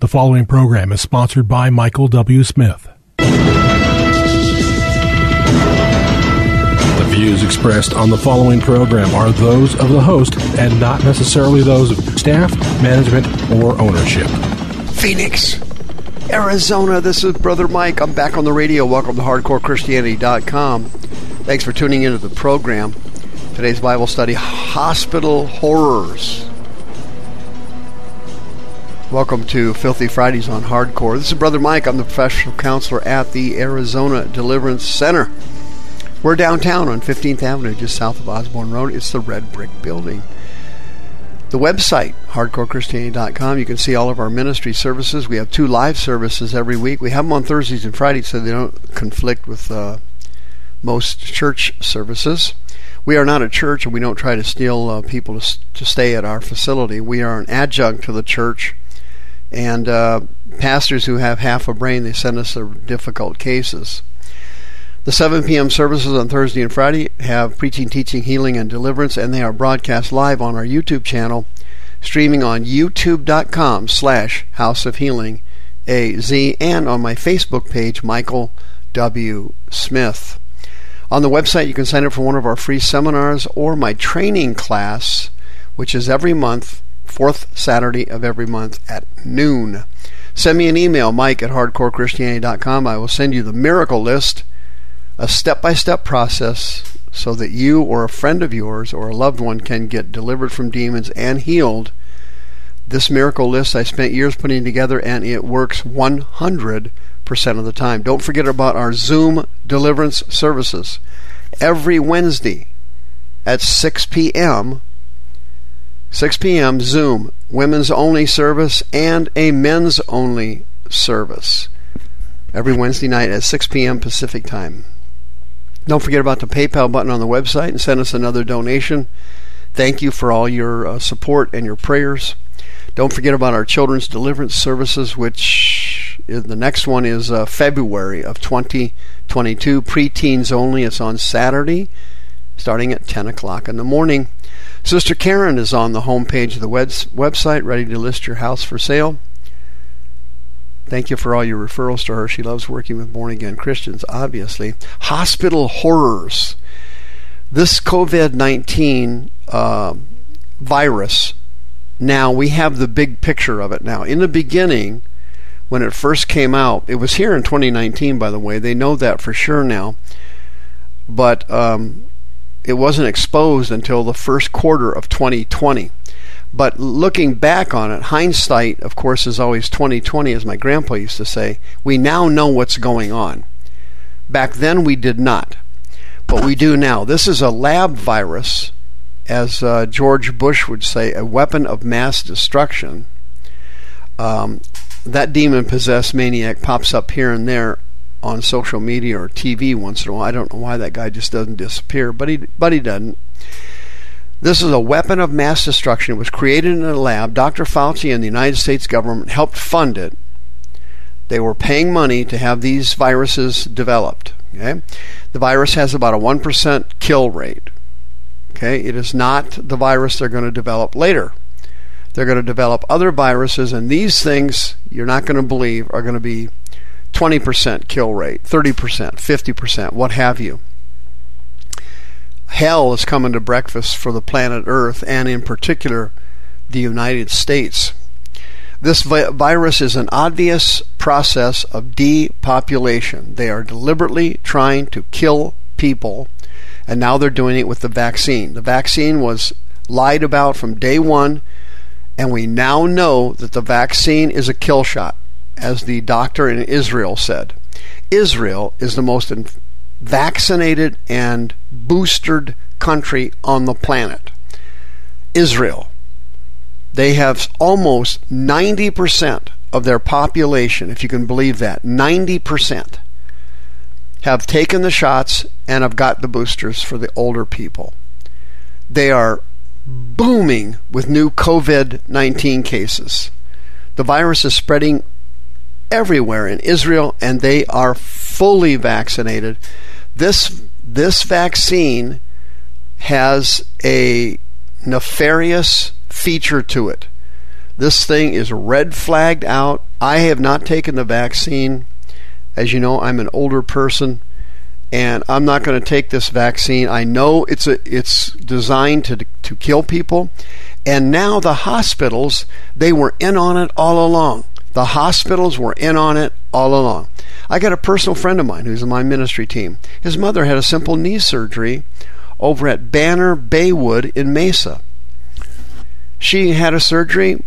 The following program is sponsored by Michael W. Smith. The views expressed on the following program are those of the host and not necessarily those of staff, management, or ownership. Phoenix, Arizona. This is Brother Mike. I'm back on the radio. Welcome to HardcoreChristianity.com. Thanks for tuning into the program. Today's Bible study Hospital Horrors. Welcome to Filthy Fridays on Hardcore. This is Brother Mike. I'm the professional counselor at the Arizona Deliverance Center. We're downtown on 15th Avenue, just south of Osborn Road. It's the red brick building. The website, hardcorechristianity.com, you can see all of our ministry services. We have two live services every week. We have them on Thursdays and Fridays so they don't conflict with uh, most church services. We are not a church and we don't try to steal uh, people to, to stay at our facility. We are an adjunct to the church and uh, pastors who have half a brain, they send us their difficult cases. The 7 p.m. services on Thursday and Friday have preaching, teaching, healing, and deliverance, and they are broadcast live on our YouTube channel, streaming on youtube.com slash House of Healing AZ, and on my Facebook page, Michael W. Smith. On the website, you can sign up for one of our free seminars or my training class, which is every month fourth Saturday of every month at noon. Send me an email, mike at hardcorechristianity.com. I will send you the miracle list, a step by step process so that you or a friend of yours or a loved one can get delivered from demons and healed. This miracle list I spent years putting together and it works 100% of the time. Don't forget about our Zoom deliverance services. Every Wednesday at 6 p.m., 6 p.m. Zoom, women's only service, and a men's only service. Every Wednesday night at 6 p.m. Pacific time. Don't forget about the PayPal button on the website and send us another donation. Thank you for all your uh, support and your prayers. Don't forget about our children's deliverance services, which is, the next one is uh, February of 2022, preteens only. It's on Saturday, starting at 10 o'clock in the morning. Sister Karen is on the homepage of the website, ready to list your house for sale. Thank you for all your referrals to her. She loves working with born again Christians, obviously. Hospital horrors. This COVID 19 uh, virus, now we have the big picture of it now. In the beginning, when it first came out, it was here in 2019, by the way. They know that for sure now. But um, it wasn't exposed until the first quarter of 2020. But looking back on it, hindsight, of course, is always 2020, as my grandpa used to say. We now know what's going on. Back then, we did not, but we do now. This is a lab virus, as uh, George Bush would say, a weapon of mass destruction. Um, that demon possessed maniac pops up here and there on social media or TV once in a while. I don't know why that guy just doesn't disappear, but he but he doesn't. This is a weapon of mass destruction. It was created in a lab. Dr. Fauci and the United States government helped fund it. They were paying money to have these viruses developed. Okay? The virus has about a 1% kill rate. Okay? It is not the virus they're going to develop later. They're going to develop other viruses, and these things, you're not going to believe, are going to be 20% kill rate, 30%, 50%, what have you. Hell is coming to breakfast for the planet Earth and, in particular, the United States. This vi- virus is an obvious process of depopulation. They are deliberately trying to kill people, and now they're doing it with the vaccine. The vaccine was lied about from day one, and we now know that the vaccine is a kill shot as the doctor in Israel said. Israel is the most vaccinated and boosted country on the planet. Israel. They have almost 90% of their population, if you can believe that, 90% have taken the shots and have got the boosters for the older people. They are booming with new COVID 19 cases. The virus is spreading everywhere in Israel, and they are fully vaccinated. This, this vaccine has a nefarious feature to it. This thing is red flagged out. I have not taken the vaccine. As you know, I'm an older person and I'm not going to take this vaccine. I know it's a, it's designed to to kill people, and now the hospitals they were in on it all along. The hospitals were in on it all along. I got a personal friend of mine who's in my ministry team. His mother had a simple knee surgery over at Banner Baywood in Mesa. She had a surgery,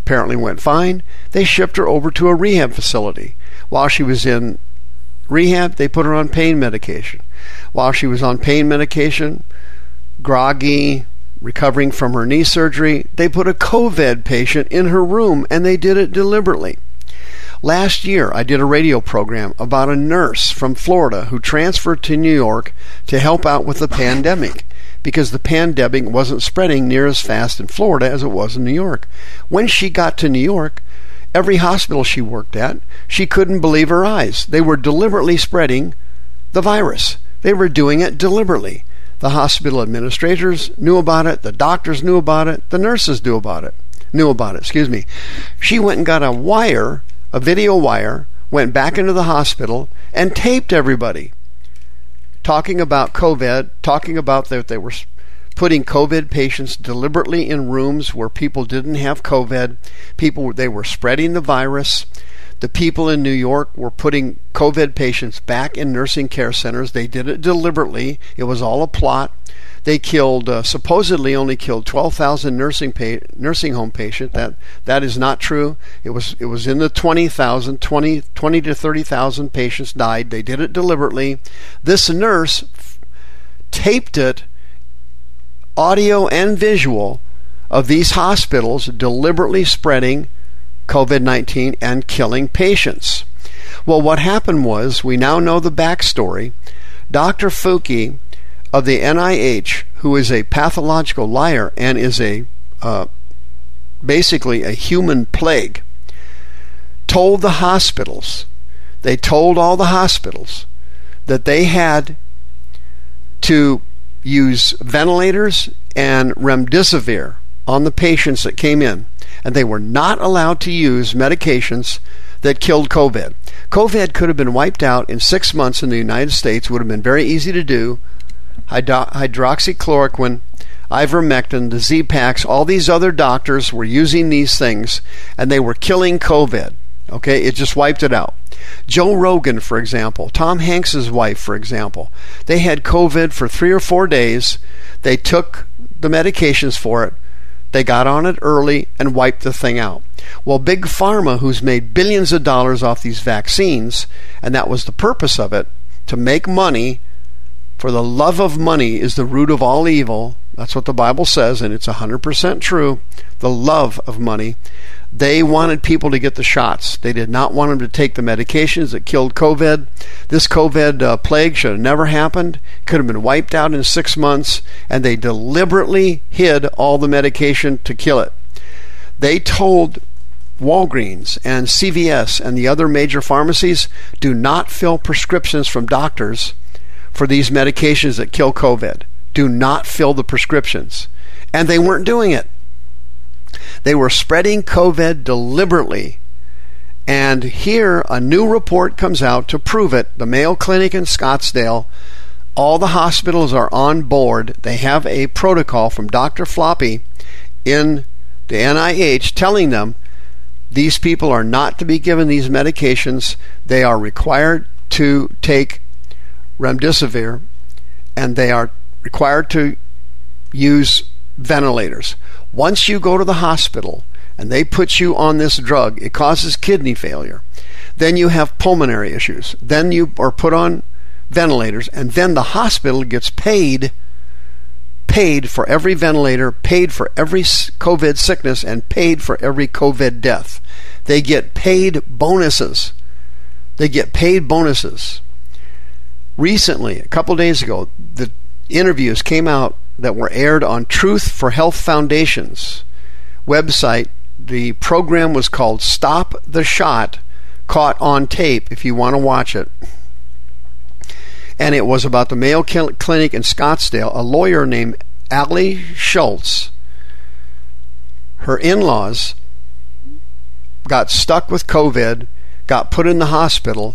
apparently went fine. They shipped her over to a rehab facility. While she was in rehab, they put her on pain medication. While she was on pain medication, groggy, recovering from her knee surgery, they put a COVID patient in her room and they did it deliberately. Last year, I did a radio program about a nurse from Florida who transferred to New York to help out with the pandemic because the pandemic wasn't spreading near as fast in Florida as it was in New York. When she got to New York, every hospital she worked at, she couldn't believe her eyes. They were deliberately spreading the virus. They were doing it deliberately. The hospital administrators knew about it, the doctors knew about it, the nurses knew about it. Knew about it, excuse me. She went and got a wire, a video wire, went back into the hospital and taped everybody talking about COVID, talking about that they were putting COVID patients deliberately in rooms where people didn't have COVID. People they were spreading the virus. The people in New York were putting COVID patients back in nursing care centers. They did it deliberately. It was all a plot. They killed uh, supposedly only killed 12,000 nursing pa- nursing home patients. That that is not true. It was it was in the 20,000, 20, 20 to 30,000 patients died. They did it deliberately. This nurse f- taped it audio and visual of these hospitals deliberately spreading COVID 19 and killing patients. Well, what happened was we now know the backstory. Dr. Fauci of the NIH, who is a pathological liar and is a uh, basically a human plague, told the hospitals, they told all the hospitals that they had to use ventilators and remdesivir on the patients that came in, and they were not allowed to use medications that killed COVID. COVID could have been wiped out in six months in the United States, would have been very easy to do. hydroxychloroquine, ivermectin, the Z-Paks, all these other doctors were using these things, and they were killing COVID. Okay, it just wiped it out. Joe Rogan, for example, Tom Hanks's wife, for example, they had COVID for three or four days. They took the medications for it. They got on it early and wiped the thing out. Well, Big Pharma, who's made billions of dollars off these vaccines, and that was the purpose of it, to make money, for the love of money is the root of all evil. That's what the Bible says, and it's 100% true. The love of money. They wanted people to get the shots. They did not want them to take the medications that killed COVID. This COVID uh, plague should have never happened. Could have been wiped out in six months, and they deliberately hid all the medication to kill it. They told Walgreens and CVS and the other major pharmacies do not fill prescriptions from doctors for these medications that kill COVID. Do not fill the prescriptions. And they weren't doing it. They were spreading COVID deliberately. And here, a new report comes out to prove it. The Mayo Clinic in Scottsdale, all the hospitals are on board. They have a protocol from Dr. Floppy in the NIH telling them these people are not to be given these medications. They are required to take remdesivir and they are required to use ventilators. Once you go to the hospital and they put you on this drug, it causes kidney failure. Then you have pulmonary issues. Then you are put on ventilators, and then the hospital gets paid paid for every ventilator, paid for every COVID sickness, and paid for every COVID death. they get paid bonuses. They get paid bonuses. Recently, a couple days ago, the interviews came out that were aired on Truth for Health Foundation's website. The program was called Stop the Shot, caught on tape if you want to watch it. And it was about the Mayo Clinic in Scottsdale. A lawyer named Allie Schultz, her in laws got stuck with COVID, got put in the hospital,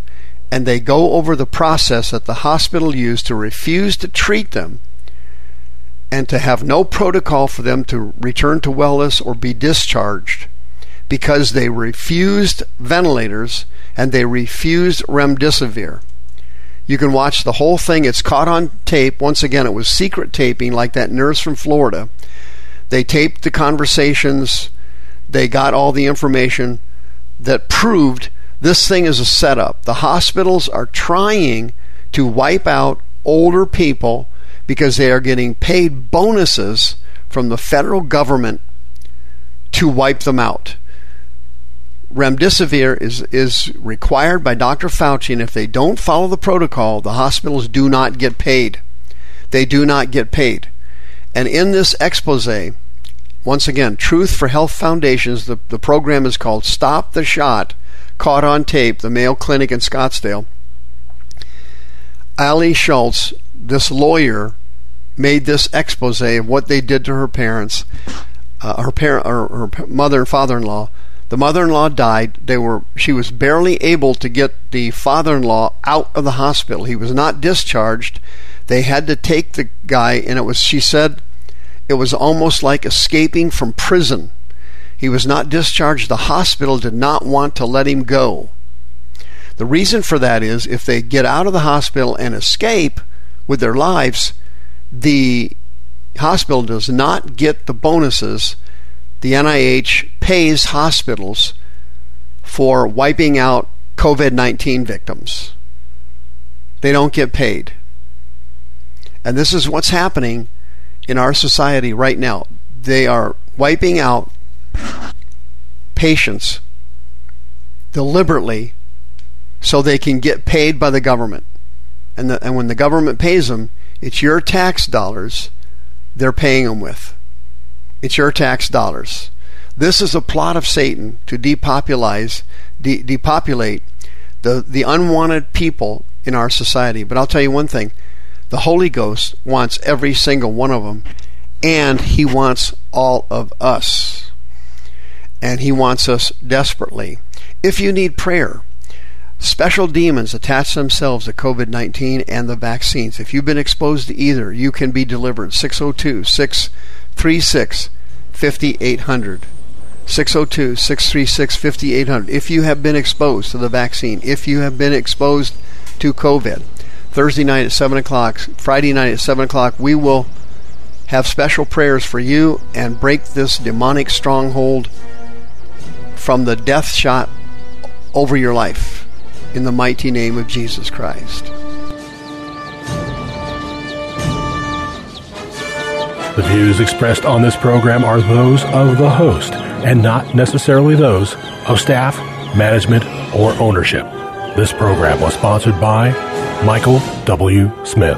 and they go over the process that the hospital used to refuse to treat them and to have no protocol for them to return to wellness or be discharged because they refused ventilators and they refused remdesivir. You can watch the whole thing. It's caught on tape. Once again, it was secret taping, like that nurse from Florida. They taped the conversations. They got all the information that proved this thing is a setup. The hospitals are trying to wipe out older people because they are getting paid bonuses from the federal government to wipe them out. Remdesivir is, is required by Dr. Fauci, and if they don't follow the protocol, the hospitals do not get paid. They do not get paid. And in this expose, once again, Truth for Health Foundations, the, the program is called Stop the Shot, caught on tape, the Mayo Clinic in Scottsdale. Ali Schultz, this lawyer, made this expose of what they did to her parents, uh, her parent, her mother and father-in-law. The mother-in-law died. They were she was barely able to get the father-in-law out of the hospital. He was not discharged. They had to take the guy and it was she said it was almost like escaping from prison. He was not discharged. The hospital did not want to let him go. The reason for that is if they get out of the hospital and escape with their lives, the hospital does not get the bonuses the NIH pays hospitals for wiping out COVID 19 victims. They don't get paid. And this is what's happening in our society right now. They are wiping out patients deliberately so they can get paid by the government. And, the, and when the government pays them, it's your tax dollars they're paying them with. It's your tax dollars. This is a plot of Satan to depopulize, de- depopulate the, the unwanted people in our society. But I'll tell you one thing the Holy Ghost wants every single one of them, and He wants all of us. And He wants us desperately. If you need prayer, Special demons attach themselves to COVID 19 and the vaccines. If you've been exposed to either, you can be delivered. 602 636 5800. 602 636 5800. If you have been exposed to the vaccine, if you have been exposed to COVID, Thursday night at 7 o'clock, Friday night at 7 o'clock, we will have special prayers for you and break this demonic stronghold from the death shot over your life in the mighty name of Jesus Christ. The views expressed on this program are those of the host and not necessarily those of staff, management, or ownership. This program was sponsored by Michael W. Smith.